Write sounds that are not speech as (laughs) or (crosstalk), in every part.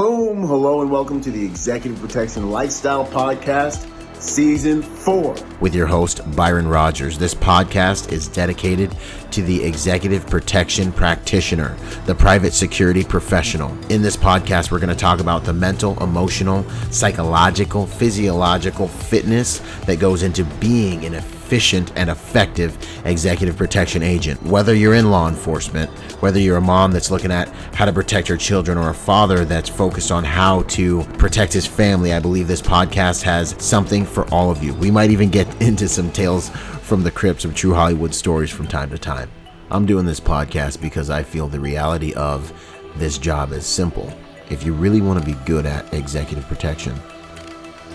Boom! Hello and welcome to the Executive Protection Lifestyle Podcast, Season 4. With your host, Byron Rogers. This podcast is dedicated to the executive protection practitioner, the private security professional. In this podcast, we're going to talk about the mental, emotional, psychological, physiological fitness that goes into being an efficient and effective executive protection agent. Whether you're in law enforcement, whether you're a mom that's looking at how to protect her children, or a father that's focused on how to protect his family, I believe this podcast has something for all of you. We might even get (laughs) into some tales from the crypts of true Hollywood stories from time to time. I'm doing this podcast because I feel the reality of this job is simple. If you really want to be good at executive protection,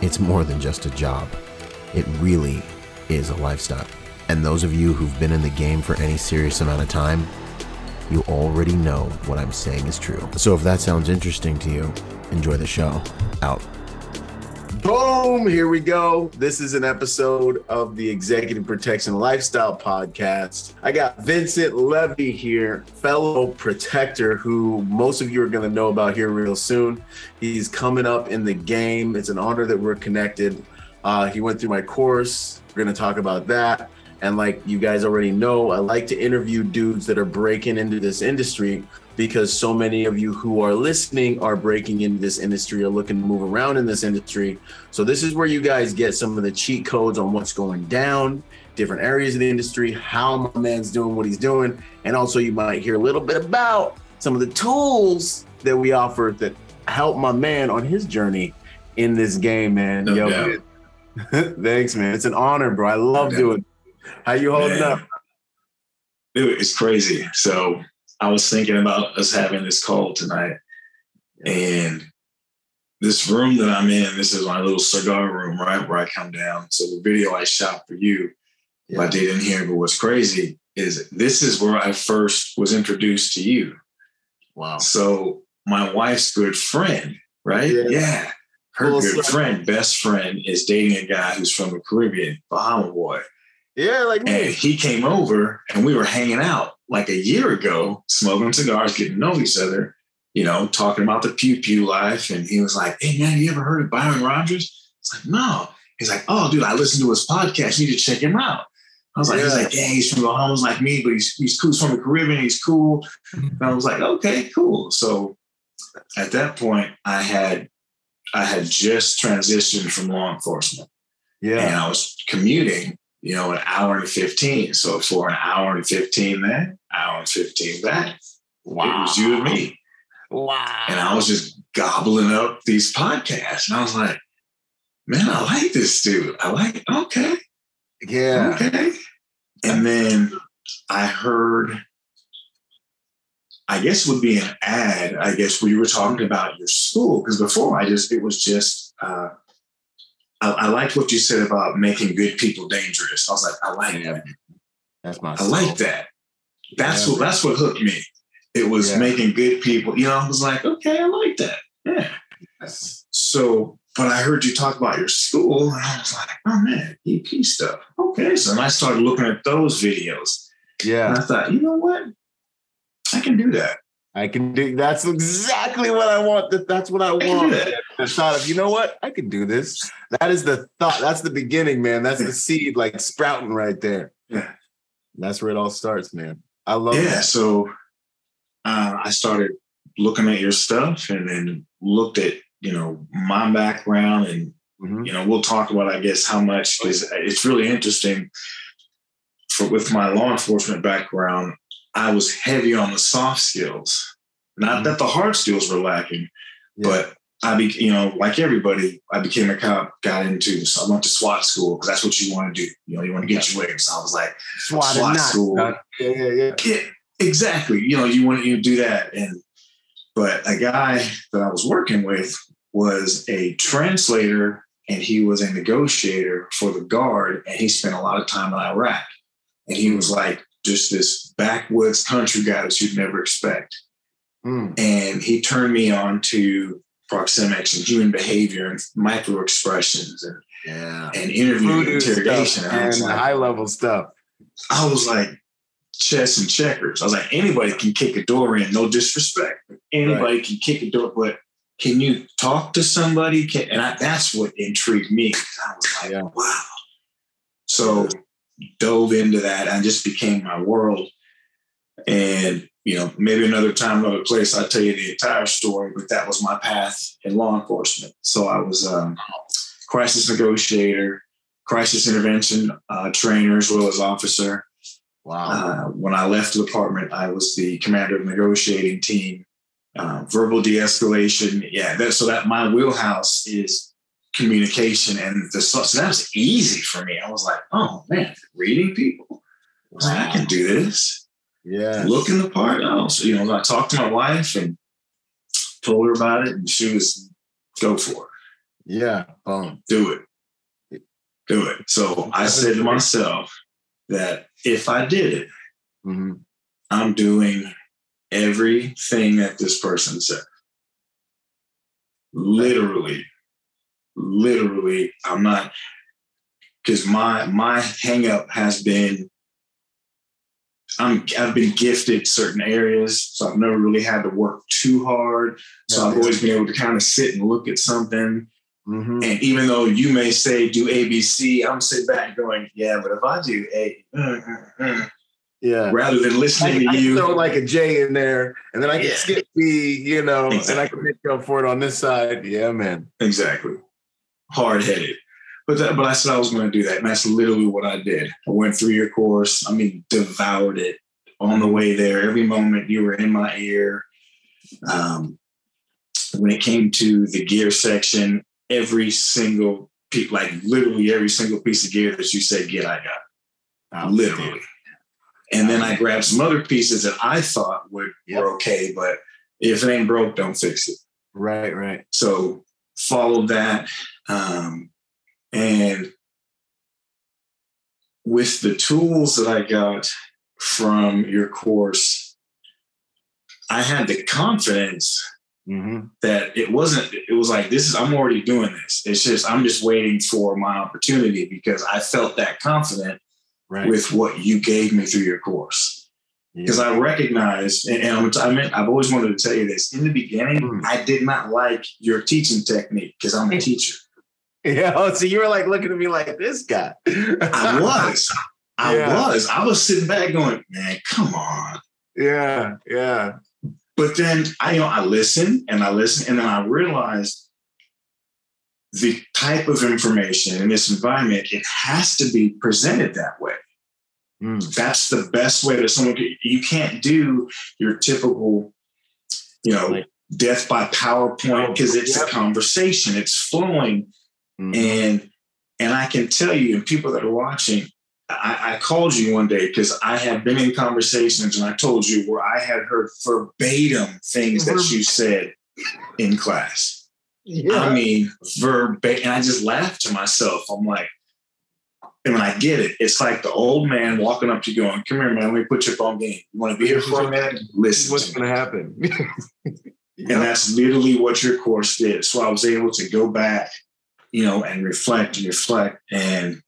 it's more than just a job. It really is a lifestyle. And those of you who've been in the game for any serious amount of time, you already know what I'm saying is true. So if that sounds interesting to you, enjoy the show. Out. Boom! Here we go. This is an episode of the Executive Protection Lifestyle Podcast. I got Vincent Levy here, fellow protector, who most of you are going to know about here real soon. He's coming up in the game. It's an honor that we're connected. Uh, he went through my course. We're going to talk about that. And like you guys already know, I like to interview dudes that are breaking into this industry because so many of you who are listening are breaking into this industry, are looking to move around in this industry. So this is where you guys get some of the cheat codes on what's going down, different areas of the industry, how my man's doing what he's doing, and also you might hear a little bit about some of the tools that we offer that help my man on his journey in this game, man. No Yo. (laughs) thanks, man. It's an honor, bro. I love Okay. doing. it. How you holding Man. up? Dude, it's crazy. So I was thinking about us having this call tonight, and this room that I'm in, this is my little cigar room, right where I come down. So the video I shot for you, I did in here. But what's crazy is this is where I first was introduced to you. Wow. So my wife's good friend, right? Yeah. Yeah. Her good friend, best friend, is dating a guy who's from the Caribbean, Bahama boy. Yeah, like And me. he came over and we were hanging out like a year ago, smoking cigars, getting to know each other, you know, talking about the pew pew life. And he was like, Hey man, you ever heard of Byron Rogers? It's like, no. He's like, Oh, dude, I listened to his podcast. You need to check him out. I was like, he's Yeah. like, yeah, he's from Bahamas like me, but he's he's cool. He's from the Caribbean. He's cool. And I was like, okay, cool. So at that point, I had I had just transitioned from law enforcement Yeah. and I was commuting, you know, an hour and 15. So for an hour and 15 there, hour and 15 back, wow. it was you and me. Wow. And I was just gobbling up these podcasts. And I was like, man, I like this dude. I like, okay, yeah. okay. And then I heard, I guess it would be an ad, I guess, where you were talking about your school. Because before I just, it was just, uh, I, I liked what you said about making good people dangerous. I was like, I like Yeah. that. That's my. I like that. That's Yeah, what that's what hooked me. It was Yeah. making good people. You know, I was like, okay, I like that. Yeah. So, but I heard you talk about your school, and I was like, oh man, EP stuff. Okay. So I started looking at those videos, and Yeah. I thought, you know what? I can do that. I can do. That's exactly what I want. That that's what I do want. The thought of you know what I can do this. That is the thought. That's the beginning, man. That's the seed, like sprouting right there. Yeah. That's where it all starts, man. I love yeah. that. So uh, I started looking at your stuff, and then looked at you know my background and Mhm. you know we'll talk about i guess how much because it's really interesting for with my law enforcement background i was heavy on the soft skills not that the hard skills were lacking Yeah. but i be you know like everybody i became a cop got into so i went to swat school because that's what you want to do you know you want to get your wings so i was like Swat, SWAT and not. school. Uh, Yeah, yeah, yeah. yeah, exactly. You know, you want you do that. And but a guy that I was working with was a translator and he was a negotiator for the guard, and he spent a lot of time in Iraq. And he was like just this backwoods country guy that you'd never expect. Mm. And he turned me on to proxemics and human behavior and micro expressions and, Yeah. and interview and interrogation. And like, high level stuff. I was like, chess and checkers. I was like, anybody can kick a door in, no disrespect. Anybody can kick a door, but can you talk to somebody? Can, and I, that's what intrigued me. I was like, yeah. wow. So dove into that and just became my world. And, you know, maybe another time, another place, I'll tell you the entire story, but that was my path in law enforcement. So I was a um, crisis negotiator, crisis intervention uh, trainer, as well as officer. Wow. Uh, when I left the department, I was the commander of the negotiating team uh, verbal de-escalation. Yeah, that, so that my wheelhouse is communication, and the so that was easy for me. I was like, oh man, reading people. I was like, I can do this. Yeah, looking the part. Oh, so you know, I talked to my wife and told her about it, and she was go for it. Yeah, um, do it, do it. So I said to myself that if I did it, mm-hmm. I'm doing everything that this person said. Literally, literally, I'm not because my my hangup has been I'm I've been gifted certain areas, so I've never really had to work too hard. So I've always been able to kind of sit and look at something. Mm-hmm. And even though you may say do ABC, I'm sitting back going, yeah, but if I do A, mm, mm, mm, yeah. Rather than listening I, to I you. throw like a J in there and then I can yeah. skip B, you know, exactly. and I can make up for it on this side. Yeah, man. Exactly. Hard headed. But that, but I said I was going to do that. And that's literally what I did. I went through your course. I mean, devoured it on the way there. Every moment you were in my ear. Um, when it came to the gear section, every single piece, like literally every single piece of gear that you said, get, I got. literally. And then I grabbed some other pieces that I thought would yep. were okay, but if it ain't broke, don't fix it. Right, right. So followed that. Um, and with the tools that I got from your course, I had the confidence mm-hmm. that it wasn't, it was like, this is, I'm already doing this. It's just, I'm just waiting for my opportunity because I felt that confident right. with what you gave me through your course. Because yeah. I recognized, and, and I meant, I've always wanted to tell you this. In the beginning, mm. I did not like your teaching technique because I'm a teacher. Yeah. Oh, so you were like looking at me like this guy. I (laughs) was. I yeah. was. I was sitting back going, man, come on. Yeah. Yeah. But then I, you know, I listened and I listened, and then I realized the type of information in this environment, it has to be presented that way. Mm. That's the best way that someone can, you can't do your typical, you know, like, death by PowerPoint because it's yep. a conversation, it's flowing. Mm. And and I can tell you, and people that are watching, I, I called you one day because I had been in conversations and I told you where I had heard verbatim things that you said in class. Yeah. I mean, verbatim. And I just laughed to myself. I'm like, and when I get it, it's like the old man walking up to you going, Come here, man, let me put your phone game. You want to be here for a minute? Listen. What's going to happen? (laughs) And that's literally what your course did. So I was able to go back, you know, and reflect and reflect. And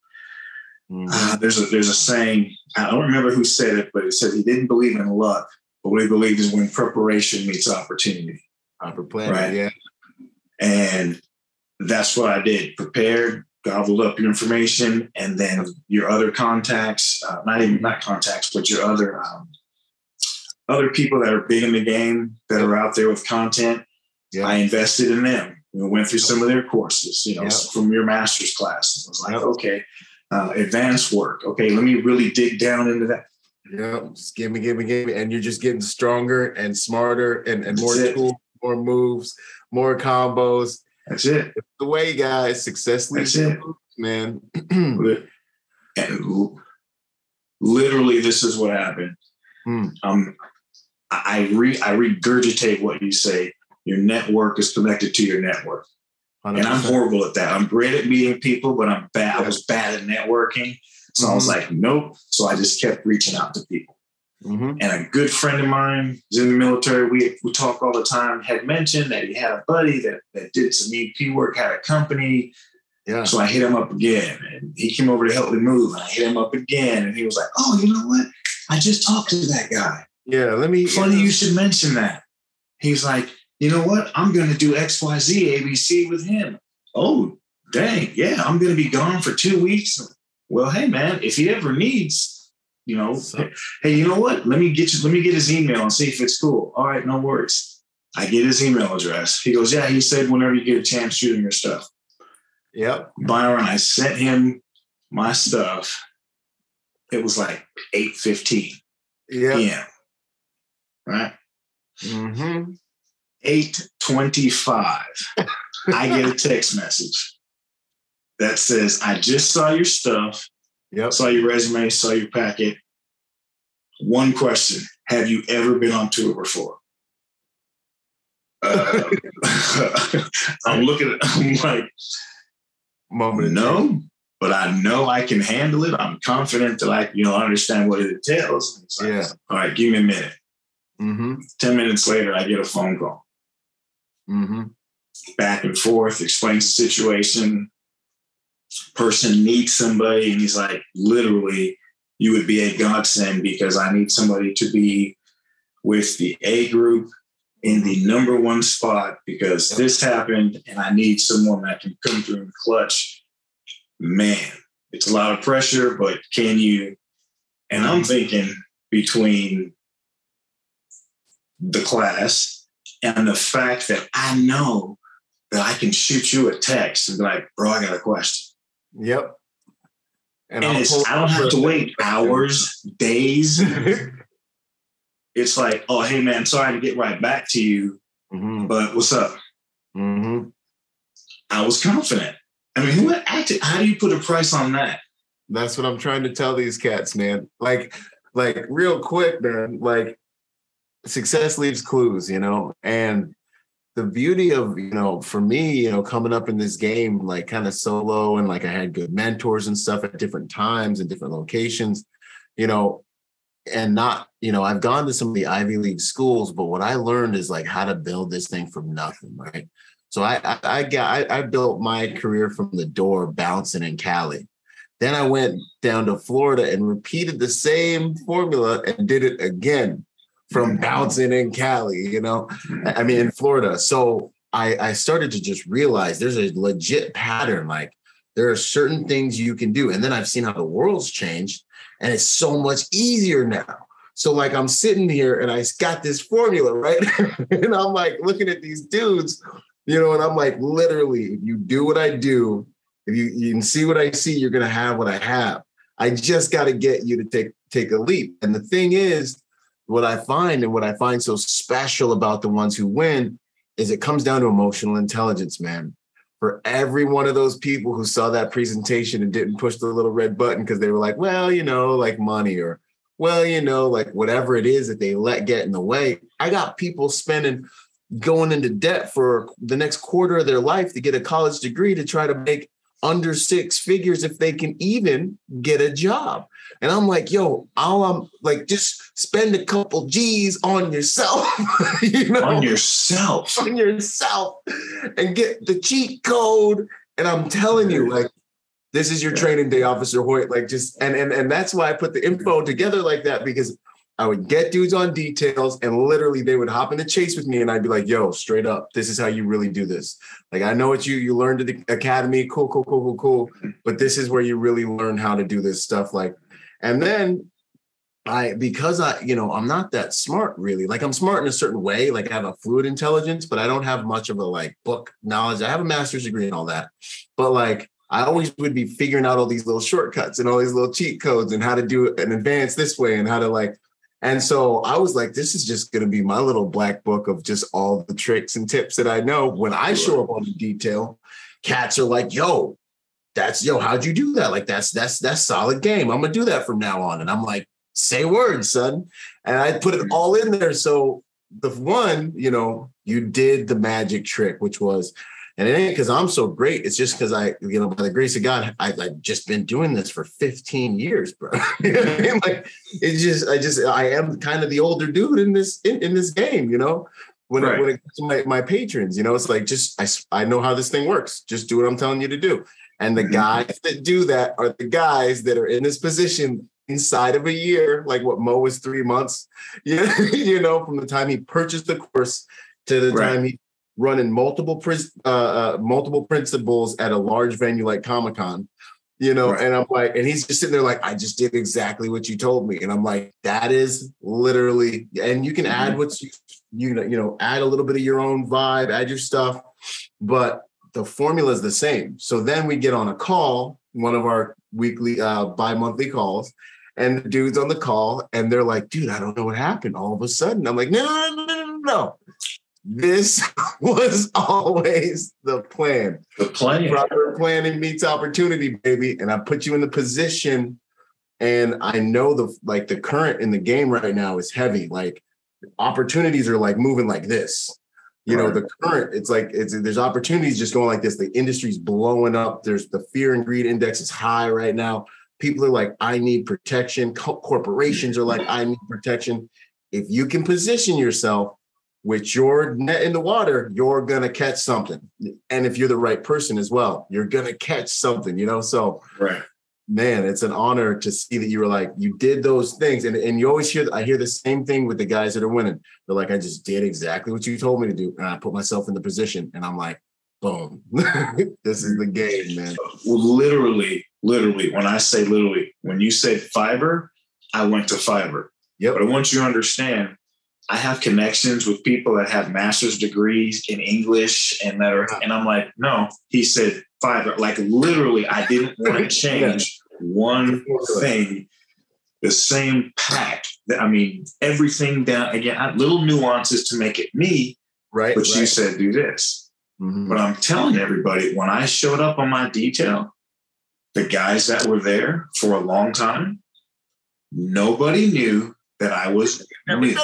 mm-hmm. uh, there's a there's a saying, I don't remember who said it, but it said he didn't believe in luck, but what he believed is when preparation meets opportunity. Proper planning, right? yeah. And that's what I did. Prepared, gobbled up your information, and then your other contacts, uh, not even not contacts, but your other um, other people that are big in the game that are out there with content. Yeah. I invested in them. We went through some of their courses, you know, yeah. from your master's class. I was like, okay, uh, advanced work. Okay, let me really dig down into that. Yeah, just give me, give me, give me, and you're just getting stronger and smarter and, and more tools, more moves, more combos. That's it. It's the way, guys. Success leads it, man. (clears throat) and literally, this is what happened. Hmm. Um, I re I regurgitate what you say. Your network is connected to your network. 100%. And I'm horrible at that. I'm great at meeting people, but I'm bad. I was bad at networking. So mm-hmm. I was mm-hmm. like, nope. So I just kept reaching out to people. Mm-hmm. And a good friend of mine is in the military. We, we talk all the time. Had mentioned that he had a buddy that, that did some EP work, had a company. Yeah. So I hit him up again, and he came over to help me move. And I hit him up again, and he was like, "Oh, you know what? I just talked to that guy. Yeah, let me. Funny you should mention that. He's like, you know what? I'm going to do XYZ ABC with him. Oh, dang. Yeah, I'm going to be gone for two weeks. Well, hey, man, if he ever needs, you know, so, hey, you know what? Let me get you, let me get his email and see if it's cool. All right, no worries. I get his email address. He goes, Yeah, he said whenever you get a chance, shoot him your stuff. Yep. Byron, I sent him my stuff. It was like 8 15 yep. p.m. Right? Mm-hmm. 825, (laughs) I get a text message that says, I just saw your stuff, yep. saw your resume, saw your packet. One question Have you ever been on tour before? Uh, (laughs) I'm looking at I'm like, Moment no, but I know I can handle it. I'm confident that I, you know, understand what it entails. Like, yeah. All right, give me a minute. Mm-hmm. 10 minutes later, I get a phone call. Mm-hmm. Back and forth, explains the situation. Person needs somebody, and he's like, literally, you would be a godsend because I need somebody to be with the A group in the number one spot because this happened and I need someone that can come through and clutch. Man, it's a lot of pressure, but can you? And I'm thinking between the class and the fact that I know that I can shoot you a text and be like, bro, I got a question. Yep. And, and I don't have to wait hours, days. (laughs) it's like, oh, hey, man, sorry to get right back to you, mm-hmm. but what's up? Mm-hmm. I was confident. I mean, who acted? How do you put a price on that? That's what I'm trying to tell these cats, man. Like, like real quick, man. Like, success leaves clues, you know, and the beauty of you know for me you know coming up in this game like kind of solo and like i had good mentors and stuff at different times and different locations you know and not you know i've gone to some of the ivy league schools but what i learned is like how to build this thing from nothing right? So i i, I got I, I built my career from the door bouncing in cali. Then i went down to florida and repeated the same formula and did it again from bouncing in Cali, you know, I mean, in Florida. So I, I started to just realize there's a legit pattern. Like there are certain things you can do. And then I've seen how the world's changed and it's so much easier now. So like I'm sitting here and I got this formula, right? (laughs) and I'm like looking at these dudes, you know, and I'm like, literally, if you do what I do, if you, you can see what I see, you're gonna have what I have. I just got to get you to take take a leap. And the thing is, what I find and what I find so special about the ones who win is it comes down to emotional intelligence, man. For every one of those people who saw that presentation and didn't push the little red button because they were like, well, you know, like money or, well, you know, like whatever it is that they let get in the way. I got people spending going into debt for the next quarter of their life to get a college degree to try to make under six figures if they can even get a job. And I'm like, yo, all I'm like, just spend a couple G's on yourself, (laughs) you know, on yourself, on yourself, and get the cheat code. And I'm telling you, like, this is your training day, Officer Hoyt. Like, just and and and that's why I put the info together like that because I would get dudes on details and literally they would hop in the chase with me and I'd be like, yo, straight up, this is how you really do this. Like, I know what you you learned at the academy, cool, cool, cool, cool, cool. But this is where you really learn how to do this stuff. Like, and then I because I, you know, I'm not that smart really. Like I'm smart in a certain way. Like I have a fluid intelligence, but I don't have much of a like book knowledge. I have a master's degree and all that. But like I always would be figuring out all these little shortcuts and all these little cheat codes and how to do an advance this way and how to like and so I was like, this is just going to be my little black book of just all the tricks and tips that I know. When I show up on the detail, cats are like, yo, that's yo, how'd you do that? Like that's that's that's solid game. I'm gonna do that from now on. And I'm like, say words, son. And I put it all in there. So the one, you know, you did the magic trick, which was and it ain't because I'm so great. It's just because I, you know, by the grace of God, I, have just been doing this for 15 years, bro. (laughs) you know I mean? Like it's just, I just, I am kind of the older dude in this in, in this game, you know. When, right. it, when it comes to my, my patrons, you know, it's like just I, I know how this thing works. Just do what I'm telling you to do. And the mm-hmm. guys that do that are the guys that are in this position inside of a year, like what Mo was three months, you (laughs) know, you know, from the time he purchased the course to the Right. time he's running multiple uh, uh, multiple principals at a large venue like Comic Con. You know, Right. and I'm like, and he's just sitting there like, I just did exactly what you told me, and I'm like, that is literally, and you can add Mhm. what's you you know, you know, add a little bit of your own vibe, add your stuff, but the formula is the same. So then we get on a call, one of our weekly, uh, bi-monthly calls, and the dude's on the call, and they're like, dude, I don't know what happened. All of a sudden, I'm like, no, no, no, no, no, no. This (laughs) was always the plan. The plan. Proper planning meets opportunity, baby. And I put you in the position, and I know the like the current in the game right now is heavy. Like opportunities are like moving like this. You know, the current, it's like it's there's opportunities just going like this. The industry's blowing up. There's the fear and greed index is high right now. People are like, I need protection. Co- corporations are like, I need protection. If you can position yourself with your net in the water, you're gonna catch something. And if you're the right person as well, you're gonna catch something, you know. So Right. man, it's an honor to see that you were like, you did those things. And, and you always hear, I hear the same thing with the guys that are winning. They're like, I just did exactly what you told me to do. And I put myself in the position and I'm like, boom, (laughs) this is the game, man. Well, literally, literally, when I say literally, when you say fiber, I went to fiber. Yep. But I want you to understand, I have connections with people that have master's degrees in English and that are, and I'm like, no, he said five. Like literally, I didn't (laughs) want to change one thing. The same pack. That- I mean, everything down again, I- little nuances to make it me, Right. but you said do this. Mhm. But I'm telling everybody, when I showed up on my detail, the guys that were there for a long time, nobody knew that I was new.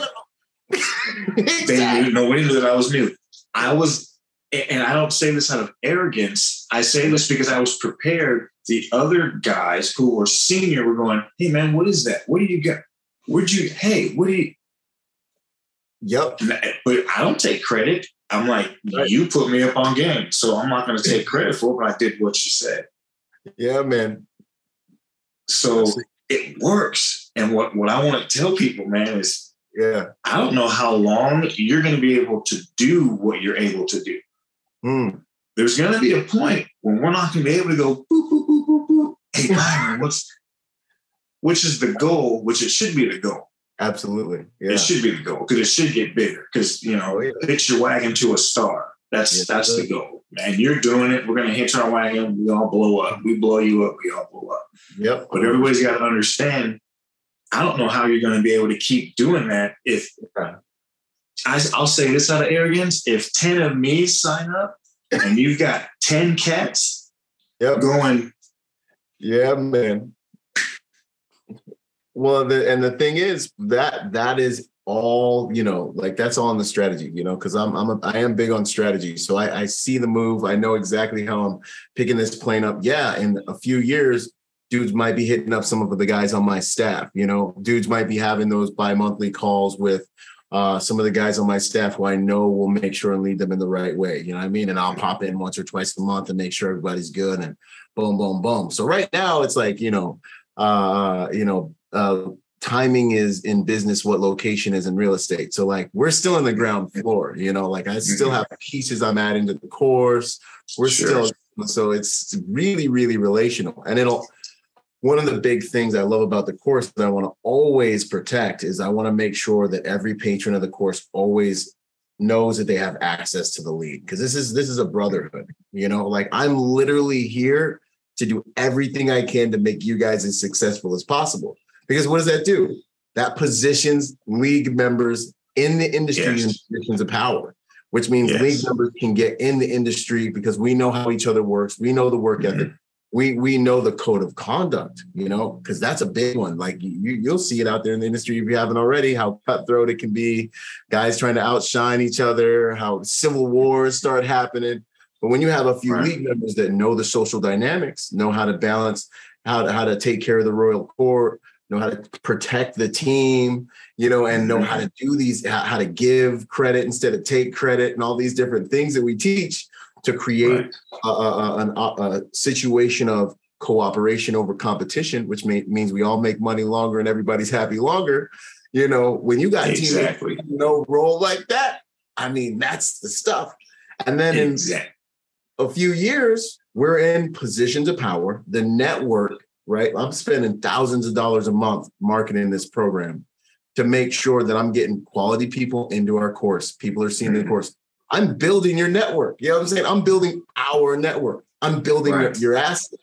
They Exactly. knew, nobody knew that I was new. I was, and I don't say this out of arrogance. I say this because I was prepared. The other guys who were senior were going, "Hey man, what is that? What do you got? Where'd you? Hey, what do you?" Yep. But I don't take credit. I'm like, Right. you put me up on game, so I'm not going to take credit for it. But I did what you said. Yeah, man. So it works. And what, what I want to tell people, man, is Yeah. I don't know how long you're going to be able to do what you're able to do. Mm. There's going to be a point when we're not going to be able to go, boop, boop, boop, boop, boop. Hey, Byron, what's, which is the goal, which it should be the goal. Absolutely. Yeah. It should be the goal because it should get bigger because, you know, Oh, yeah. hitch your wagon to a star. That's Yes, that's the goal, man. You're doing it. We're gonna hitch our wagon. We all blow up. We blow you up. We all blow up. Yep. But everybody's got to understand. I don't know how you're going to be able to keep doing that if. I, I'll say this out of arrogance: if ten of me sign up and you've got ten cats Yep. going, Yeah, man. Well, the, and the thing is that that is all you know, like that's all in the strategy, you know, because I'm I'm a, I am big on strategy, so I, I see the move. I know exactly how I'm picking this plane up. Yeah, in a few years, dudes might be hitting up some of the guys on my staff. You know, dudes might be having those bi-monthly calls with uh, some of the guys on my staff who I know will make sure and lead them in the right way. You know what I mean? And I'll pop in once or twice a month and make sure everybody's good and boom, boom, boom. So right now it's like, you know, uh, you know, uh, timing is in business what location is in real estate. So like we're still in the ground floor, you know, like I still have pieces I'm adding to the course. We're Sure. still so it's really, really relational. And it'll one of the big things I love about the course that I want to always protect is I want to make sure that every patron of the course always knows that they have access to the lead because this is this is a brotherhood you know like i'm literally here to do everything i can to make you guys as successful as possible because what does that do that positions league members in the industry in positions of power which means Yes. league members can get in the industry because we know how each other works we know the work Mhm. ethic we we know the code of conduct, you know, because that's a big one. Like you, you'll see it out there in the industry if you haven't already, how cutthroat it can be, guys trying to outshine each other, how civil wars start happening. But when you have a few Right. league members that know the social dynamics, know how to balance, how to how to take care of the royal court, know how to protect the team, you know, and know mm-hmm. how to do these, how how to give credit instead of take credit, and all these different things that we teach to create right, a, a, a, a situation of cooperation over competition, which may, means we all make money longer and everybody's happy longer. You know, when you got teams exactly. you know roll like that, I mean, that's the stuff. And then Exactly. in a few years, we're in positions of power. The network, right? I'm spending thousands of dollars a month marketing this program to make sure that I'm getting quality people into our course. People are seeing the Mhm. course. I'm building your network. You know what I'm saying? I'm building our network. I'm building Right. your, your asset.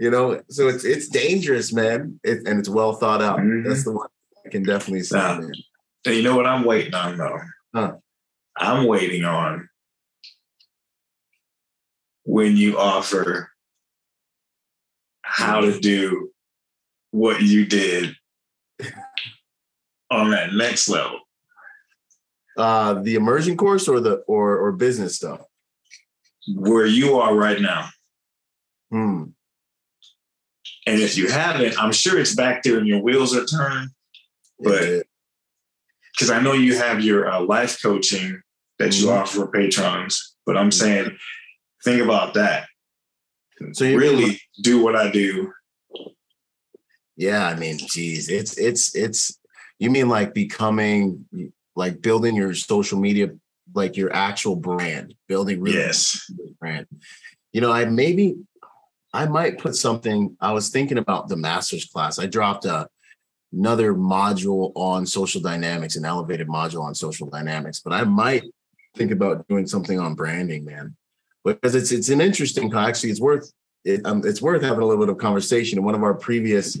You know, so it's it's dangerous, man, it, and it's well thought out. Mhm. That's the one I can definitely say, Yeah. man. And you know what I'm waiting on though? Huh. I'm waiting on when you offer how to do what you did on that next level. Uh, the immersion course or the or or business stuff. Where you are right now. Hmm. And if you haven't, I'm sure it's back there and your wheels are turning. But- Yeah. Because I know you have your uh, life coaching that you Mhm. offer for patrons, but I'm saying, think about that. So you mean really do what I do. Yeah, I mean, geez, it's it's it's. You mean like becoming like building your social media, like your actual brand, building really Yes. brand. You know, I maybe I might put something. I was thinking about the master's class. I dropped a another module on social dynamics, an elevated module on social dynamics, but I might think about doing something on branding, man, because it's it's an interesting. Actually, it's worth it, um, it's worth having a little bit of conversation. In one of our previous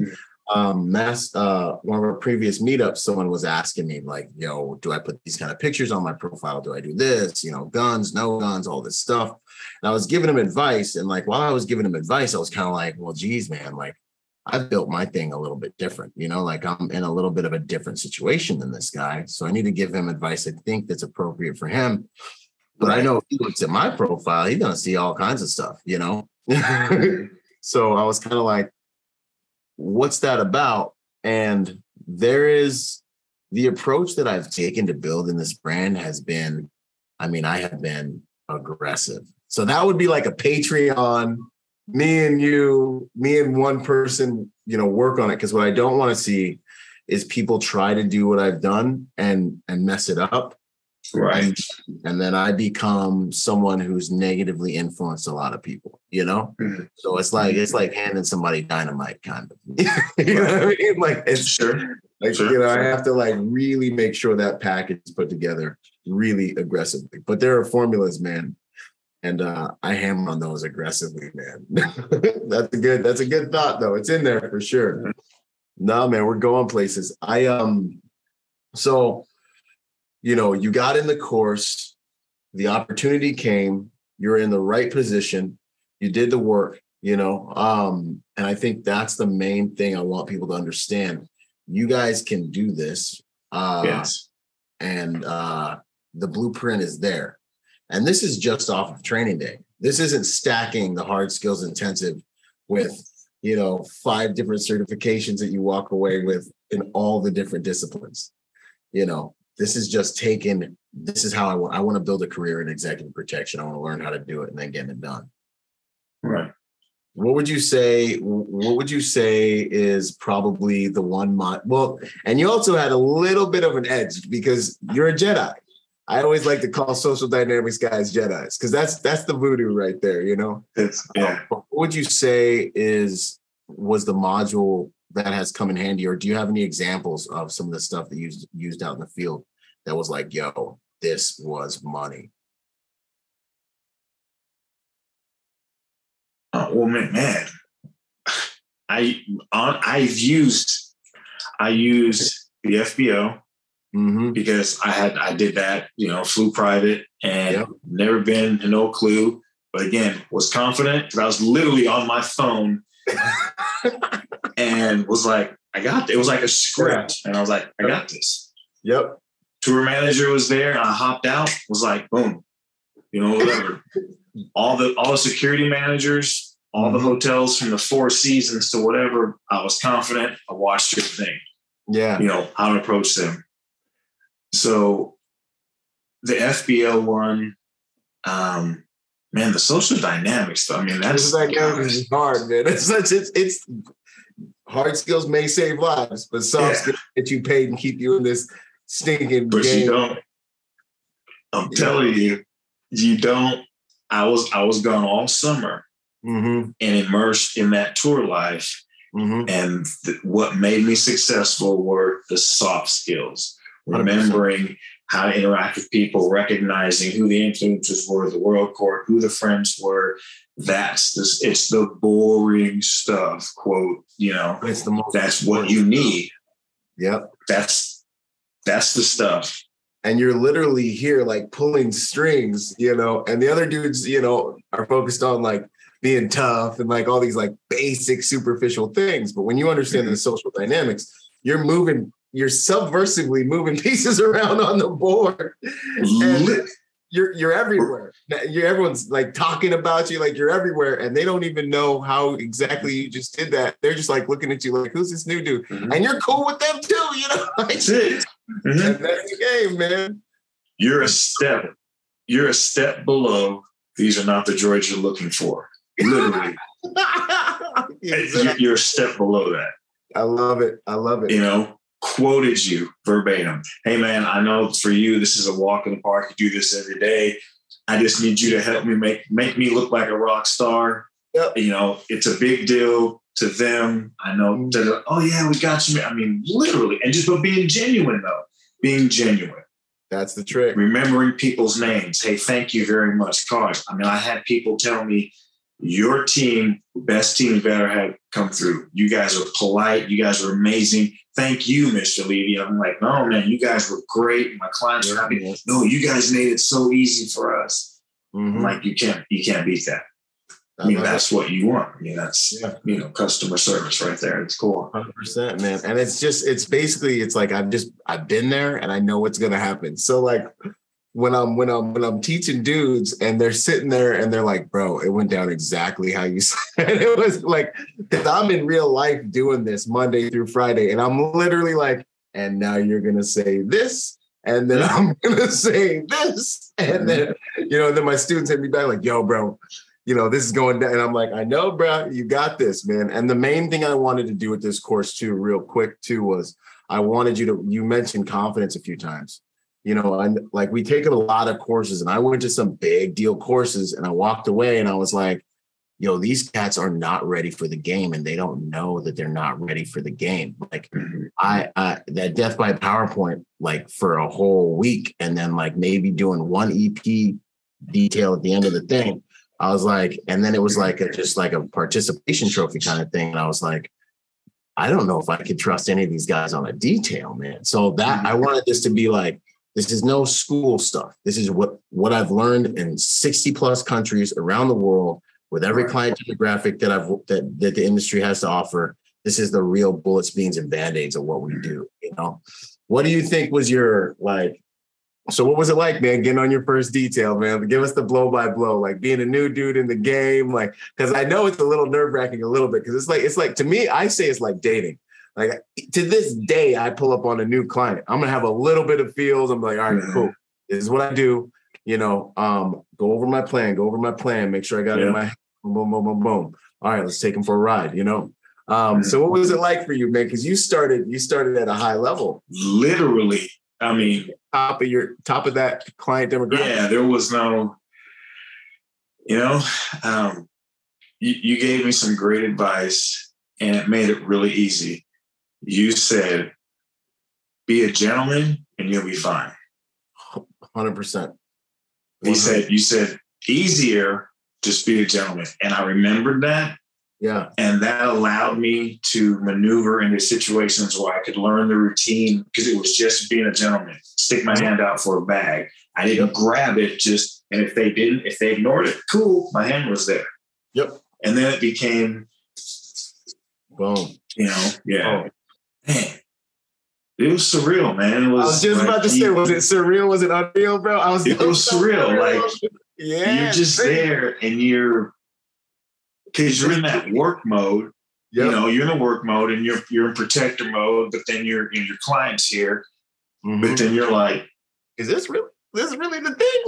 um mass uh one of our previous meetups someone was asking me like yo do i put these kind of pictures on my profile? Do i do this? You know guns no guns all this stuff. And i was giving him advice and like while i was giving him advice i was kind of like well geez man like i've built my thing a little bit different you know like i'm in a little bit of a different situation than this guy so i need to give him advice i think that's appropriate for him. But i know if he looks at my profile he's gonna see all kinds of stuff you know? (laughs) So i was kind of like what's that about? And there is the approach that I've taken to building this brand has been, I mean, I have been aggressive. So that would be like a Patreon, me and you, me and one person, you know, work on it. Cause what I don't want to see is people try to do what I've done and and mess it up. Right. And, then I become someone who's negatively influenced a lot of people, you know? Mhm. So it's like it's like handing somebody dynamite kind of. (laughs) you know what I mean? Like it's Sure. like Sure, you know, I have to like really make sure that package is put together really aggressively. But there are formulas, man. And uh I hammer on those aggressively, man. (laughs) that's a good, that's a good thought though. It's in there for sure. No, man, we're going places. I um so you know, you got in the course, the opportunity came, you're in the right position, you did the work, you know. Um, and I think that's the main thing I want people to understand. You guys can do this. Uh yes. and uh the blueprint is there. And this is just off of training day. This isn't stacking the hard skills intensive with, you know, five different certifications that you walk away with in all the different disciplines. You know, this is just taking this is how I want I want to build a career in executive protection. I want to learn how to do it and then get it done. Right. What would you say? What would you say is probably the one mod? Well, and you also had a little bit of an edge because you're a Jedi. I always like to call social dynamics guys Jedi's because that's that's the voodoo right there, you know. It's, yeah. What would you say is was the module that has come in handy, or do you have any examples of some of the stuff that you used out in the field that was like, yo, this was money? Uh, well, man, man, I on I've used I used the FBO Mm-hmm. because I had I did that, you know, flew private and Yep. never been no clue. But again, was confident because I was literally on my phone and was like, I got it. It was like a script, and I was like, I got this. Yep. Tour manager was there, and I hopped out. Was like, boom, you know, whatever. all the all the security managers, all the Mhm. hotels from the Four Seasons to whatever. I was confident. I watched your thing Yeah. you know how to approach them so the fbo one um man the social dynamics though i mean that's dynamics is hard, man. (laughs) It's such it's it's hard skills may save lives, but soft Yeah. skills get you paid and keep you in this stinking but game. you don't I'm telling you, you don't. I was I was gone all summer Mm-hmm. and immersed in that tour life. Mm-hmm. And th- what made me successful were the soft skills, 100%. How to interact with people, recognizing who the influences were, the world court, who the friends were. That's this. It's the boring stuff. Quote. You know, It's the most. that's what you need. Yep. That's that's the stuff. and you're literally here like pulling strings, you know, and the other dudes, you know, are focused on like being tough and like all these like basic superficial things. But when you understand the mm-hmm. social dynamics, you're moving, you're subversively moving (laughs) pieces around on the board. And you're you're everywhere. You're everyone's like talking about you, like you're everywhere, and they don't even know how exactly you just did that. They're just like looking at you like, who's this new dude? Mhm. And you're cool with them too, you know? (laughs) That's it. Mhm. and that's the game, man. You're a step. You're a step below. These are not the droids you're looking for. Literally, (laughs) Exactly. you're a step below that. I love it. I love it. you know, quoted you verbatim. Hey man, I know for you this is a walk in the park. You do this every day. I just need you to help me make make me look like a rock star. Yep. You know, it's a big deal to them. I know. Mhm. Oh yeah, we got you. I mean, literally, and just but being genuine though, being genuine, That's the trick. remembering people's names. Hey, thank you very much, cars. I mean, I had people tell me. Your team, best team you've ever had come through. You guys are polite. You guys are amazing. Thank you, Mr. Levy. I'm like, no, man, you guys were great. My clients are happy. No, you guys made it so easy for us. I'm Mhm. like, you can't, you can't beat that. I I mean, it. that's what you want. I mean, that's Yeah. you know, customer service right there. It's cool. Hundred percent, man. And it's just, it's basically, it's like I've just, I've been there, and I know what's gonna happen. So like, when I'm, when I'm, when I'm teaching dudes, and they're sitting there, and they're like, "Bro, it went down exactly how you (laughs) said." It was like, because I'm in real life doing this Monday through Friday, and I'm literally like, "And now you're gonna say this." And then I'm (laughs) gonna say this, and then you know, then my students hit me back like, "Yo, bro, you know, this is going down. And I'm like, I know, bro, you got this, man. And the main thing I wanted to do with this course too, real quick too, was I wanted you to, you mentioned confidence a few times. You know, and like we take a lot of courses and I went to some big deal courses and I walked away and I was like, yo, these cats are not ready for the game and they don't know that they're not ready for the game. Like mm-hmm. I, I that death by PowerPoint, like for a whole week, and then like maybe doing one EP detail at the end of the thing. I was like, and then it was like a, just like a participation trophy kind of thing. And I was like, I don't know if I could trust any of these guys on a detail, man. So that mm-hmm. I wanted this to be like, this is no school stuff. This is what what I've learned in 60 plus countries around the world with every client demographic that I've that that the industry has to offer. This is the real bullets, beans, and band-aids of what we mm-hmm. do. You know, what do you think was your like? So what was it like, man, getting on your first detail, man? Give us the blow by blow, like being a new dude in the game, like because I know it's a little nerve wracking a little bit because it's like it's like to me, I say it's like dating. Like to this day, I pull up on a new client. I'm gonna have a little bit of feels. I'm like, all right, cool. This is what I do. You know, um, go over my plan, go over my plan, make sure I got it in my head. boom, boom, boom, boom, boom. All right, let's take him for a ride. You know. Um, Mhm. so what was it like for you, man? Because you started, you started at a high level, Literally, I mean, top of your top of that client demographic. yeah, there was no, you know, um, you, you gave me some great advice and it made it really easy. You said, be a gentleman and you'll be fine. Hundred percent. He said, you said easier, just be a gentleman. And I remembered that. Yeah. And that allowed me to maneuver into situations where I could learn the routine because it was just being a gentleman. Stick my hand out for a bag. I didn't grab it just, and if they didn't, if they ignored it, cool, my hand was there. Yep. And then it became, Boom. you know, yeah, Oh. Man, it was surreal, man. It was I was just like about to say, was it surreal? Was it unreal, bro? I was. It was surreal, like, yeah, you're just man. there and you're, because you're in that work mode. Yep. you know you're in a work mode and you're you're in protector mode but then you're in your clients here Mhm. but then you're like Is this really? This is really the thing,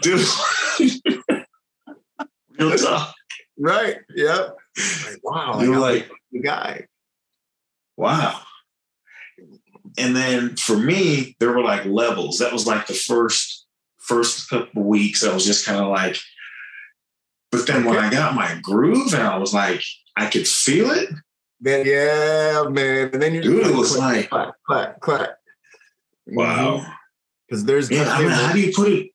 (laughs) dude (laughs) real tough right? Yep. Like, wow. you're I'm like the guy. Wow and then for me there were like levels that was like the first first couple weeks, I was just kind of like, but then when I got my groove and I was like, I could feel it. Then yeah, man. And then you Dude, it was like clap, clap, clap. Wow. Mm-hmm. Because there's Yeah, I mean, how do you put it?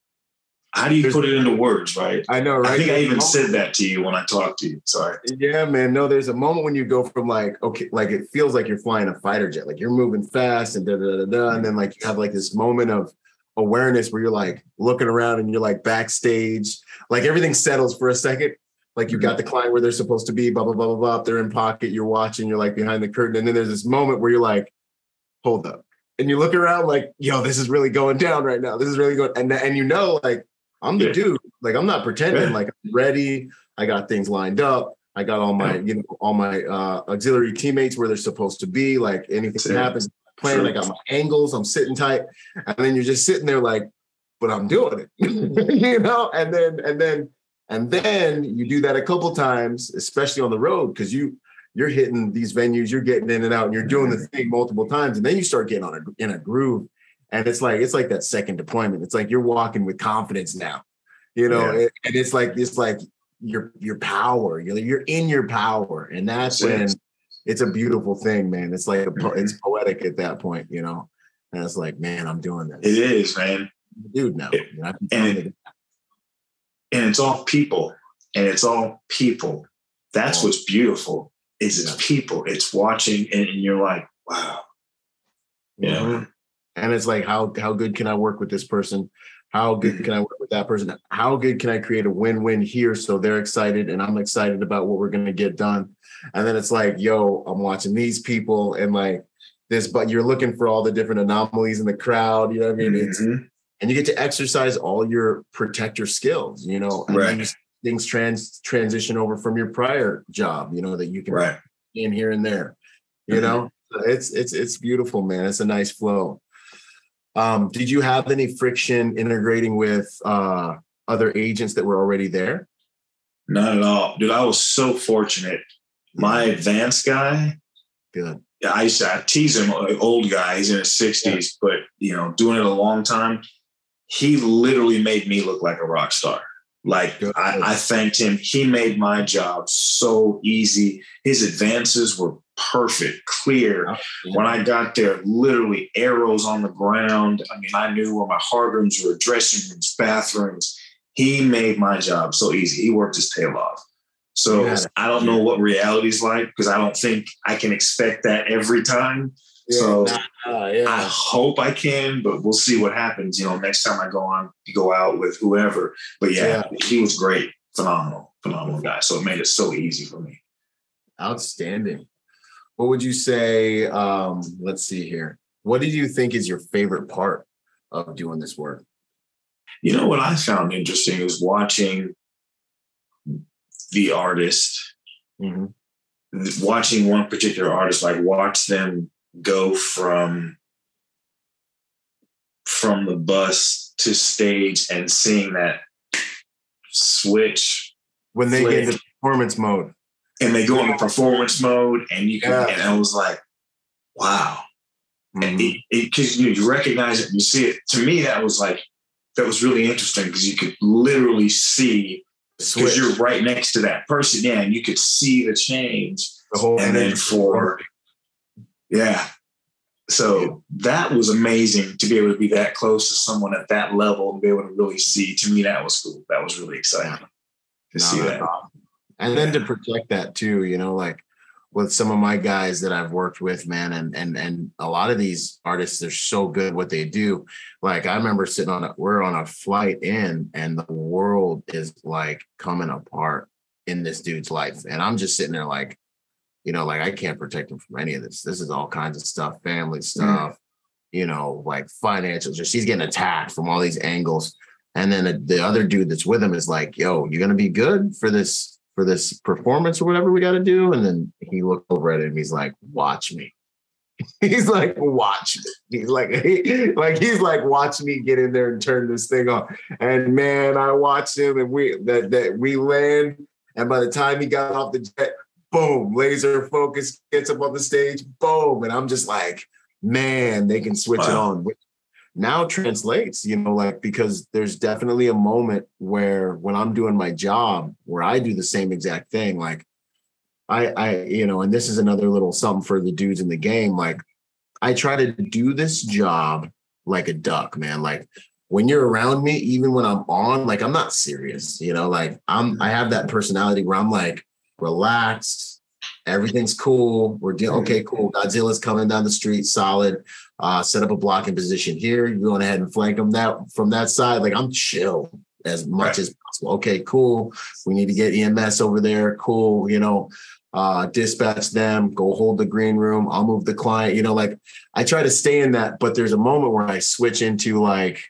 How do you There's- put it into words, right? I know, right? I think I There's a even said that to you when I talked to you. Sorry. Yeah, man. No, there's a moment when you go from like, okay, like it feels like you're flying a fighter jet, like you're moving fast and da da da da. And then like you have like this moment of awareness where you're like looking around and you're like backstage, like everything settles for a second. Like you've mm-hmm. got the client where they're supposed to be, blah, blah, blah, blah, blah. They're in pocket, you're watching, you're like behind the curtain. And then there's this moment where you're like, hold up. And you look around like, yo, this is really going down right now. This is really going. And, and you know, like, I'm the Yeah. dude. Like, I'm not pretending. Like, I'm ready. I got things lined up. I got all my, you know, all my uh, auxiliary teammates where they're supposed to be. Like anything That's it. happens, plan. I got my angles. I'm sitting tight, and then you're just sitting there like, but I'm doing it, (laughs) you know. And then and then and then you do that a couple times, especially on the road, because you you're hitting these venues, you're getting in and out, and you're doing the thing multiple times, and then you start getting on a in a groove, and it's like it's like that second deployment. It's like you're walking with confidence now, you know, Yeah. and it's like it's like your your power. You're you're in your power, and that's when it's a beautiful thing, man. It's like po- it's poetic at that point, you know. And it's like, man, I'm doing this, It is, man. dude. Now, It- You know, and it- And it's all people. And it's all people. That's what's beautiful. Is it's people. It's watching and, and you're like, wow. you- Yeah. Mhm. And it's like, how how good can I work with this person? How good can I work with that person? How good can I create a win-win here so they're excited and I'm excited about what we're gonna get done? And then it's like, yo, I'm watching these people and like this, but you're looking for all the different anomalies in the crowd. You know what I mean? It's Mhm. and you get to exercise all your protector skills, you know, Right. things trans transition over from your prior job, you know, that you can Right. in here and there. You Mhm. know, it's it's it's beautiful, man. It's a nice flow. Um, did you have any friction integrating with uh other agents that were already there? Not at all. Dude, I was so fortunate. My advanced guy, Good. yeah, I used to I tease him, uh, old guy, he's in his 60s, but you know, doing it a long time, he literally made me look like a rock star. Like I, I thanked him. He made my job so easy. His advances were perfect, clear. When I got there, literally arrows on the ground. I mean, I knew where my hard rooms were, dressing rooms, bathrooms. He made my job so easy. He worked his tail off. So Yeah. I don't know what reality's like because I don't think I can expect that every time. So Uh, yeah. I hope I can, but we'll see what happens. You know, next time I go on, go out with whoever. But yeah, he was great, phenomenal, phenomenal guy. So it made it so easy for me. Outstanding. What would you say? Um, let's see here. What do you think is your favorite part of doing this work? You know what I found interesting is watching the artist, Mhm. watching one particular artist, like watch them go from from the bus to stage and seeing that switch When they get Flick. into performance mode. And they go into performance mode and you can Yeah. and I was like, wow. Because you, you recognize it and you see it. To me, that was like that was really interesting because you could literally see because you're right next to that person, yeah, and you could see the change. the whole and then for yeah, so that was amazing to be able to be that close to someone at that level and be able to really see. To me, that was cool. That was really exciting to No, see that. awesome. And then to protect that too, you know, like with some of my guys that I've worked with, man, and and and a lot of these artists they're so good what they do. Like I remember sitting on a we're on a flight in, and the world is like coming apart in this dude's life, and I'm just sitting there like, you know, like I can't protect him from any of this. This is all kinds of stuff, family stuff, you know, like financial. Just he's getting attacked from all these angles. And then the, the other dude that's with him is like, yo, you're gonna be good for this for this performance or whatever we gotta do. And then he looked over at him, he's like, watch me. (laughs) he's like, watch me. He's like, (laughs) like he's like, watch me get in there and turn this thing on. And man, I watched him and we that that we land. And by the time he got off the jet, boom, laser focus gets up on the stage, boom. And I'm just like, man, they can switch it Wow. on. Now translates, you know, like because there's definitely a moment where when I'm doing my job where I do the same exact thing, like I, I, you know, and this is another little something for the dudes in the game. Like I try to do this job like a duck, man. Like when you're around me, even when I'm on, like I'm not serious, you know, like I'm I mm-hmm. have that personality where I'm like relaxed, everything's cool. We're dealing okay, cool. Godzilla's coming down the street, solid. Uh, set up a blocking position here. You're going ahead and flank them that from that side. Like I'm chill as much right. as possible. Okay, cool. We need to get EMS over there. Cool, you know uh, dispatch them, go hold the green room. I'll move the client. You know, like I try to stay in that, but there's a moment where I switch into like,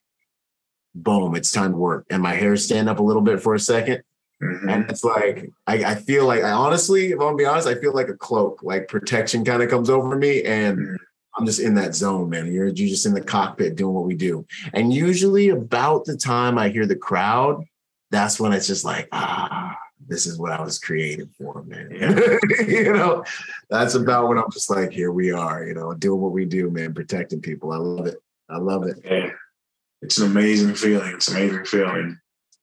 boom, it's time to work, and my hair stand up a little bit for a 2nd mm-hmm. and it's like I, I, feel like I honestly, if I'm gonna be honest, I feel like a cloak, like protection kind of comes over me, and mm-hmm. I'm just in that zone, man. You're you're just in the cockpit doing what we do, and usually about the time I hear the crowd, that's when it's just like ah this is what I was created for, man. (laughs) you know, that's about when I'm just like, here we are, you know, doing what we do, man, protecting people. I love it. I love it. Yeah. It's an amazing feeling. It's an amazing feeling.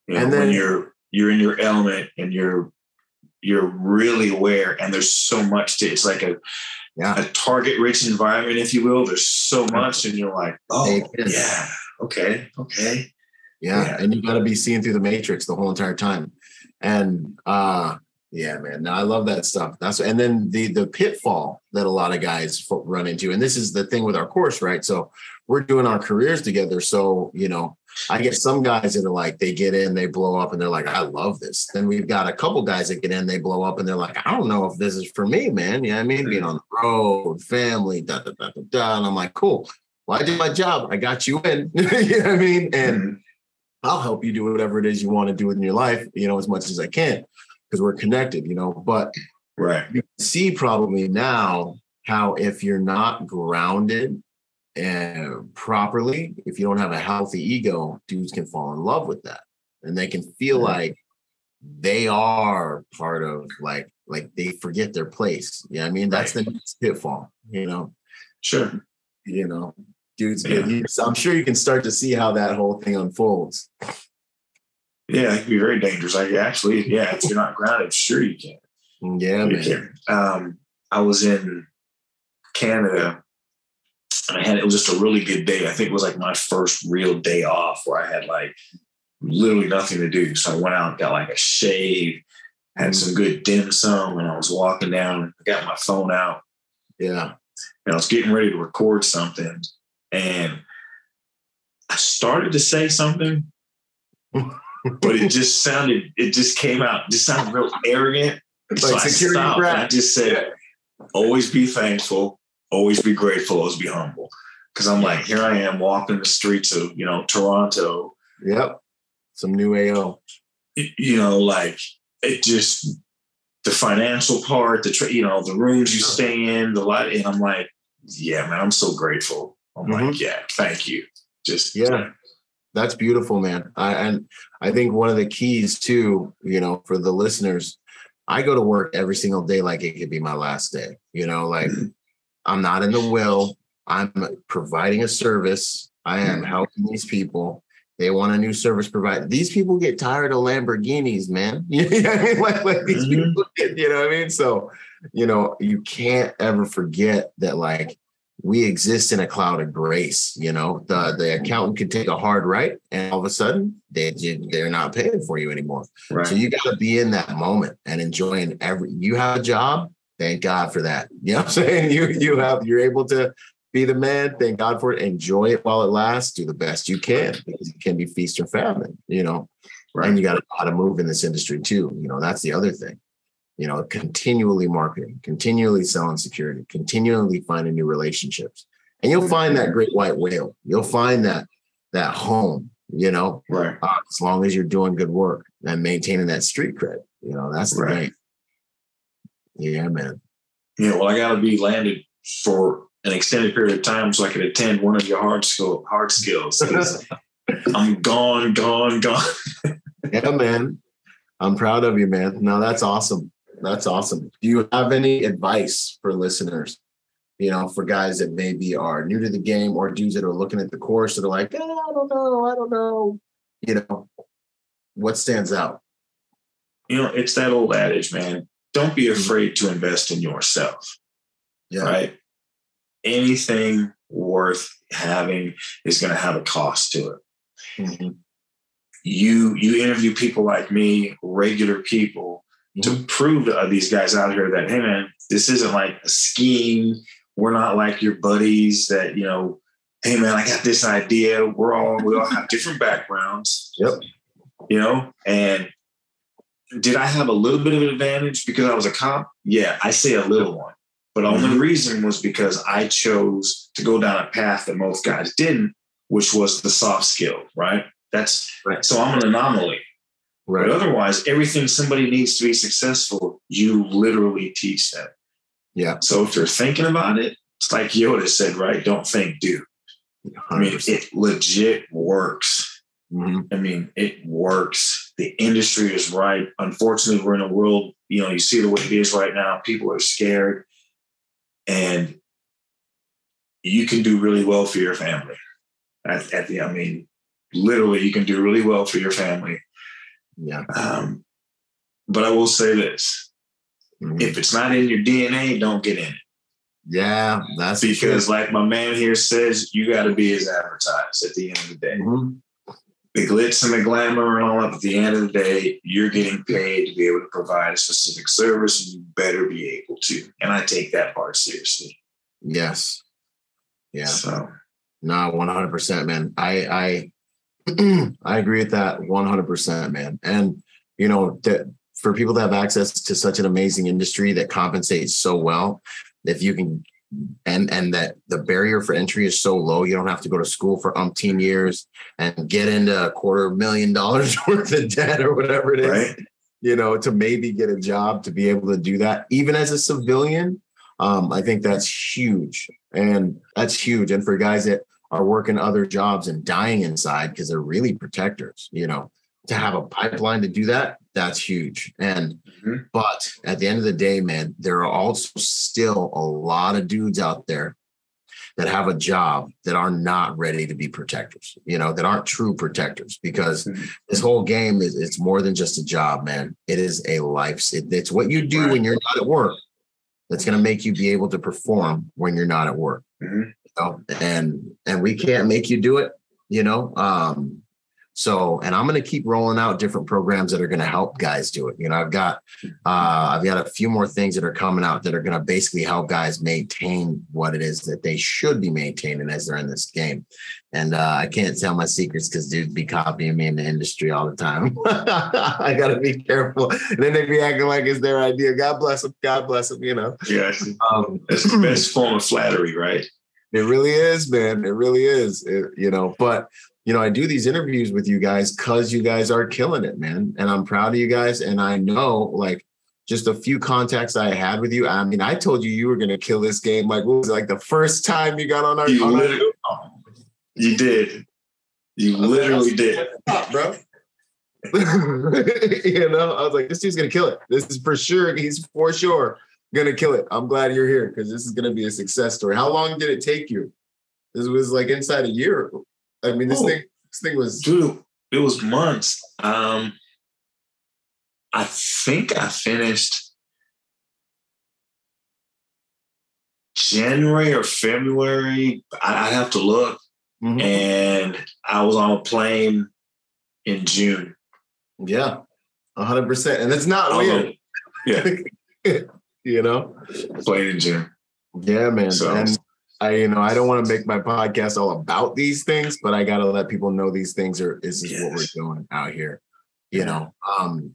You know, and then when you're you're in your element and you're you're really aware and there's so much to it's like a yeah. a target rich environment, if you will. There's so much and you're like, oh yeah, okay, okay. Yeah. yeah. And you've gotta be seeing through the matrix the whole entire time. And uh yeah, man. No, I love that stuff. That's and then the the pitfall that a lot of guys run into, and this is the thing with our course, right? So we're doing our careers together. So you know, I get some guys that are like they get in, they blow up, and they're like, I love this. Then we've got a couple guys that get in, they blow up, and they're like, I don't know if this is for me, man. You know what I mean, being on the road, family, da da da da da. And I'm like, cool. Well, I did my job. I got you in. (laughs) you know what I mean? And mm-hmm. I'll help you do whatever it is you want to do in your life, you know, as much as I can, because we're connected, you know. But right, you see probably now how if you're not grounded and properly, if you don't have a healthy ego, dudes can fall in love with that, and they can feel like they are part of like like they forget their place. Yeah, I mean that's right. the pitfall, you know. Sure. You know, dudes get yeah. I'm sure you can start to see how that whole thing unfolds. Yeah, it can be very dangerous. Like actually, yeah, if you're not grounded, sure you can. Yeah, you man. Can. Um, I was in Canada. I had it was just a really good day. I think it was like my first real day off where I had like literally nothing to do. So I went out got like a shave, had mm. some good dim sum, and I was walking down. I got my phone out. Yeah. And I was getting ready to record something. And I started to say something, but it just sounded, it just came out, just sounded real arrogant. Like so I stopped and I just said, always be thankful, always be grateful, always be humble. Cause I'm like, here I am walking the streets of, you know, Toronto. Yep. Some new AO. You know, like it just the financial part, the tra- you know, the rooms you stay in, the light, and I'm like, yeah, man, I'm so grateful. I'm mm-hmm. like, yeah, thank you. Just yeah. That's beautiful, man. I, and I think one of the keys too, you know, for the listeners, I go to work every single day like it could be my last day. You know, like mm-hmm. I'm not in the will. (laughs) I'm providing a service. I am mm-hmm. helping these people. They want a new service provider. These people get tired of Lamborghinis, man. (laughs) you know I mean? Like, like these mm-hmm. people, (laughs) get, you know what I mean? So, you know, you can't ever forget that, like, we exist in a cloud of grace. You know, the the accountant can take a hard right, and all of a sudden they they're not paying for you anymore. Right. So you got to be in that moment and enjoying every. You have a job, thank God for that. (laughs) You know what I'm saying? You you have you're able to be the man. Thank God for it. Enjoy it while it lasts. Do the best you can because it can be feast or famine. You know, right. and you got to know how to move in this industry too. You know, that's the other thing you know, continually marketing, continually selling security, continually finding new relationships. And you'll find that great white whale. You'll find that that home, you know, right. Uh, as long as you're doing good work and maintaining that street cred. You know, that's the right. game. Yeah, man. Yeah, well, I gotta be landed for an extended period of time so I can attend one of your hard skill hard skills. (laughs) I'm gone, gone, gone. yeah, man. I'm proud of you, man. No, that's awesome. That's awesome. Do you have any advice for listeners you know, for guys that maybe are new to the game or dudes that are looking at the course that are like, oh, I don't know, I don't know. You know, what stands out? You know, it's that old adage, man. Don't be afraid to invest in yourself. Yeah. Right. Anything worth having is going to have a cost to it. Mhm. You you interview people like me, regular people, to prove to these guys out here that hey man, this isn't like a scheme. We're not like your buddies that you know. Hey man, I got this idea. We're all we all have different backgrounds. Yep. You know, and did I have a little bit of an advantage because I was a cop? Yeah, I say a little one. But the only mm-hmm. reason was because I chose to go down a path that most guys didn't, which was the soft skill, right? That's Right. so I'm an anomaly. Right. But otherwise, everything somebody needs to be successful, you literally teach them. Yeah. So if they're thinking about it, it's like Yoda said, right? Don't think, do. I mean, it legit works. Mhm. I mean, it works. The industry is right. Unfortunately, we're in a world, you know, you see the way it is right now. People are scared. And you can do really well for your family. At, at the, I mean, literally, you can do really well for your family. Yeah. Um, but I will say this Mhm. if it's not in your DNA, don't get in it. Yeah. That's Because, like my man here says, you got to be as advertised at the end of the day. truth. The glitz and the glamour and all that. At the end of the day, you're getting paid to be able to provide a specific service, and you better be able to. And I take that part seriously. Yes. Yeah. So No, one hundred percent, man. I I (clears throat) I agree with that one hundred percent, man. And you know that for people to have access to such an amazing industry that compensates so well, if you can, and and that the barrier for entry is so low, you don't have to go to school for umpteen years and get into a quarter million dollars (laughs) worth of debt or whatever it is. right, You know, to maybe get a job to be able to do that, even as a civilian. Um, I think that's huge. And that's huge. And for guys that are working other jobs and dying inside because they're really protectors, you know, to have a pipeline to do that, that's huge. And Mhm. but at the end of the day, man, there are also still a lot of dudes out there that have a job that are not ready to be protectors, you know, that aren't true protectors because Mhm. this whole game is it's more than just a job, man. It is a life. It, it's what you do Right. when you're not at work that's going to make you be able to perform when you're not at work. Mhm. You know? And and we can't make you do it, you know. Um, so and I'm going to keep rolling out different programs that are going to help guys do it. You know, I've got uh, I've got a few more things that are coming out that are going to basically help guys maintain what it is that they should be maintaining as they're in this game. And uh, I can't tell my secrets because dudes be copying me in the industry all the time. (laughs) I got to be careful. And then they be acting like it's their idea. God bless them. God bless them. You know. yeah, Um, that's the best form of flattery, right? it really is, man. It really is. It- you know, but you know, I do these interviews with you guys because you guys are killing it, man. And I'm proud of you guys. And I know, like, just a few contacts I had with you. I mean, I told you you were gonna kill this game. Like, what was it, like the first time you got on our, You on our literally- You did. You literally did. Stop, bro. (laughs) you know, I was like, this dude's gonna kill it. This is for sure. He's for sure gonna kill it. I'm glad you're here because this is gonna be a success story. How long did it take you? This was like inside a year. I mean, this Oh. thing, this thing was Dude, it was months. Um, I think I finished January or February. I, I have to look. Mhm. And I was on a plane in June. yeah, hundred percent. And it's not weird, yeah, (laughs) you know. plane in June. Yeah, man. So- and I, you know, I don't want to make my podcast all about these things, but I gotta let people know these things are this is what we're doing out here. You know. Um,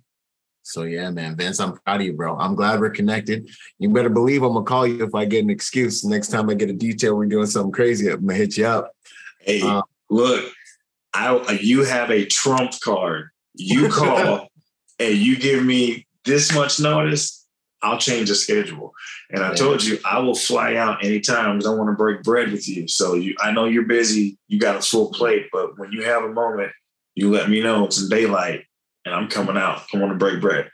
so yeah, man, Vince, I'm proud of you, bro. I'm glad we're connected. You better believe I'm gonna call you if I get an excuse. Next time I get a detail, we're doing something crazy. I'm gonna hit you up. Hey, Uh, look, I you have a trump card. You (laughs) call and you give me this much notice, I'll change the schedule. And I Yeah. told you I will fly out anytime because I want to break bread with you. So you I know you're busy, you got a full plate, but when you have a moment, you let me know it's daylight and I'm coming out. I want to break bread.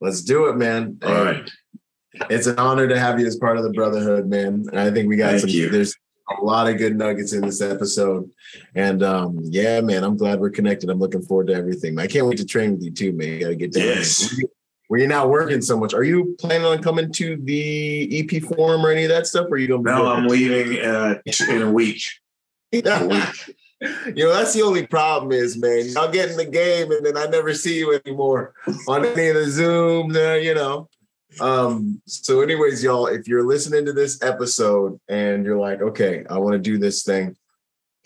Let's do it, man. All right. It's an honor to have you as part of the brotherhood, man. And I think we got Thank some. you. There's a lot of good nuggets in this episode, and um, yeah, man, I'm glad we're connected. I'm looking forward to everything. I can't wait to train with you too, man. You got to get down. Yes. Where you're not working so much. Are you planning on coming to the EP forum or any of that stuff? Or are you gonna No. I'm leaving uh, in a week. A week. you know, that's the only problem is, man, y'all get in the game and then I never see you anymore on any of the Zoom you know. Um, so anyways, y'all, if you're listening to this episode and you're like, okay, I want to do this thing,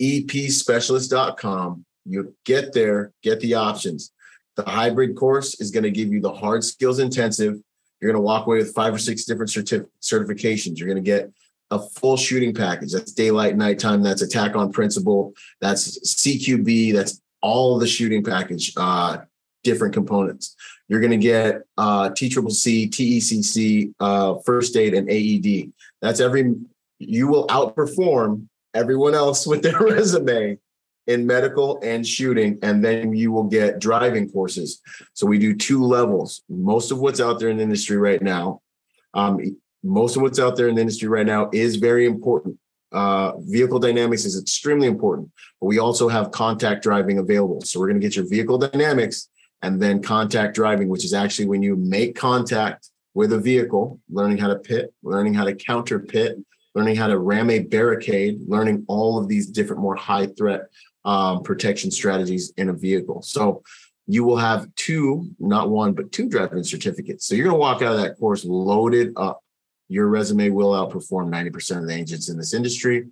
epspecialist.com, you get there, get the options. The hybrid course is going to give you the hard skills intensive. You're going to walk away with five or six different certif- certifications. You're going to get a full shooting package. That's daylight, nighttime. That's attack on principle. That's CQB. That's all the shooting package, uh, different components. You're going to get uh, TCCC, TECC, uh, first aid, and AED. That's every. You will outperform everyone else with their (laughs) resume in medical and shooting, and then you will get driving courses. So we do two levels. Most of what's out there in the industry right now, um, most of what's out there in the industry right now is very important. Uh, vehicle dynamics is extremely important, but we also have contact driving available. So we're going to get your vehicle dynamics and then contact driving, which is actually when you make contact with a vehicle, learning how to pit, learning how to counter pit, learning how to ram a barricade, learning all of these different more high threat um, protection strategies in a vehicle. So you will have two, not one, but two driving certificates. So you're going to walk out of that course loaded up. Your resume will outperform 90% of the agents in this industry.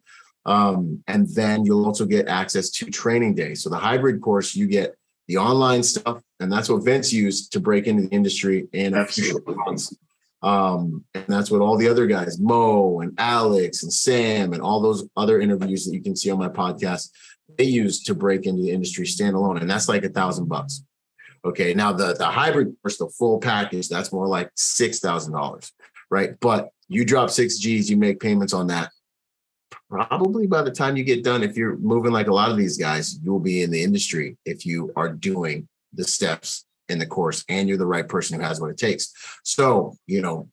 Um, and then you'll also get access to training day. So the hybrid course, you get the online stuff, and that's what Vince used to break into the industry in a few Absolutely. months. Um, and that's what all the other guys, Mo and Alex and Sam, and all those other interviews that you can see on my podcast, they use to break into the industry standalone. And that's like a thousand bucks. Okay. Now the the hybrid course, the full package, that's more like six thousand dollars, right? But you drop six G's, you make payments on that. Probably by the time you get done, if you're moving like a lot of these guys, you'll be in the industry if you are doing the steps in the course and you're the right person who has what it takes. So, you know,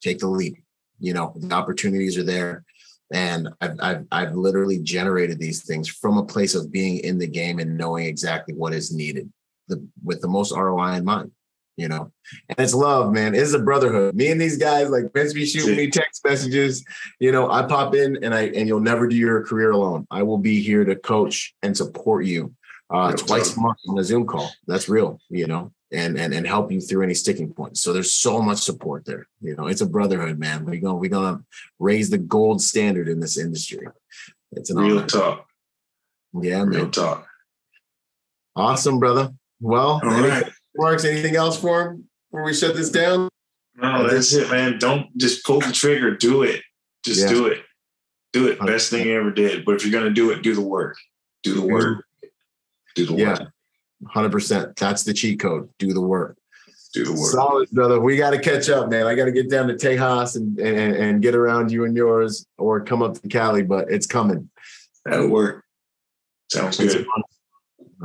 take the leap. You know, the opportunities are there. And I've, I've, I've literally generated these things from a place of being in the game and knowing exactly what is needed the, with the most ROI in mind, you know, and it's love, man. It's a brotherhood. Me and these guys, like Vince be shooting me text messages, you know, I pop in and I, and you'll never do your career alone. I will be here to coach and support you uh, twice a month on a Zoom call. That's real, you know, and and and help you through any sticking points. So there's so much support there. You know, it's a brotherhood, man. We're gonna we're gonna raise the gold standard in this industry. It's an Real honor. talk. Yeah, Real man. talk. Awesome, brother. Well, right. Marks, anything else for him before we shut this down? No, that's it, man. Don't just pull the trigger. Do it. Just Yeah. do it. Do it. Best thing you ever did. But if you're gonna do it, do the work. Do the work. Do the work. Yeah, hundred percent. That's the cheat code. Do the work. Do the work. Solid, brother. We got to catch up, man. I got to get down to Tejas and, and and get around you and yours, or come up to Cali. But it's coming. That'll work. Sounds good.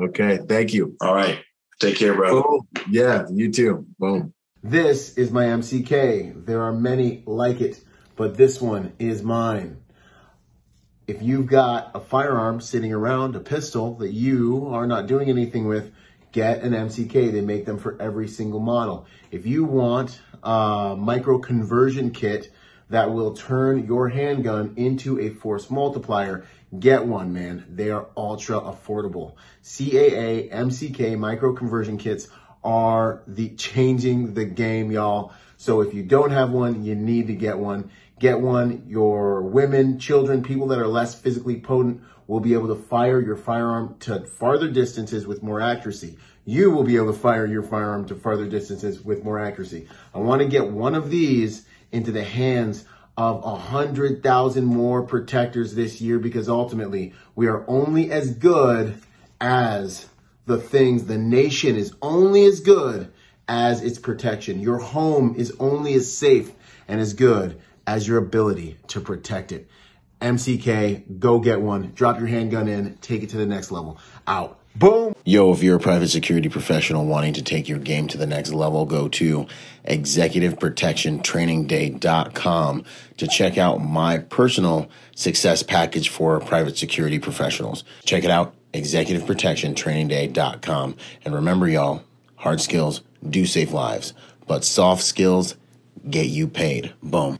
Okay. Thank you. All right. Take care, brother. Boom. Yeah. You too. Boom. This is my MCK. There are many like it, but this one is mine. If you've got a firearm sitting around, a pistol that you are not doing anything with, get an MCK. They make them for every single model. If you want a micro conversion kit that will turn your handgun into a force multiplier, get one, man. They are ultra affordable. CAA, MCK micro conversion kits are the changing the game, y'all. So if you don't have one, you need to get one. Get one. Your women, children, people that are less physically potent will be able to fire your firearm to farther distances with more accuracy. You will be able to fire your firearm to farther distances with more accuracy. I want to get one of these into the hands of a hundred thousand more protectors this year because ultimately we are only as good as the things the nation is only as good as its protection. Your home is only as safe and as good as your ability to protect it. MCK, go get one. Drop your handgun in, take it to the next level. Out. Boom. Yo, if you're a private security professional wanting to take your game to the next level, go to executiveprotectiontrainingday.com to check out my personal success package for private security professionals. Check it out, executiveprotectiontrainingday.com. And remember, y'all, hard skills do save lives, but soft skills get you paid. Boom.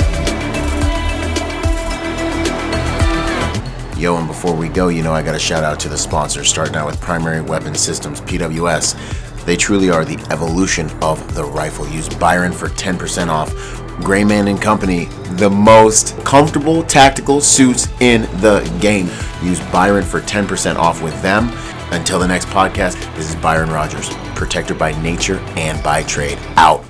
Yo, and before we go, you know, I got a shout out to the sponsors, starting out with Primary Weapon Systems, PWS. They truly are the evolution of the rifle. Use Byron for 10% off. Grayman and Company, the most comfortable tactical suits in the game. Use Byron for 10% off with them. Until the next podcast, this is Byron Rogers, protector by nature and by trade. Out.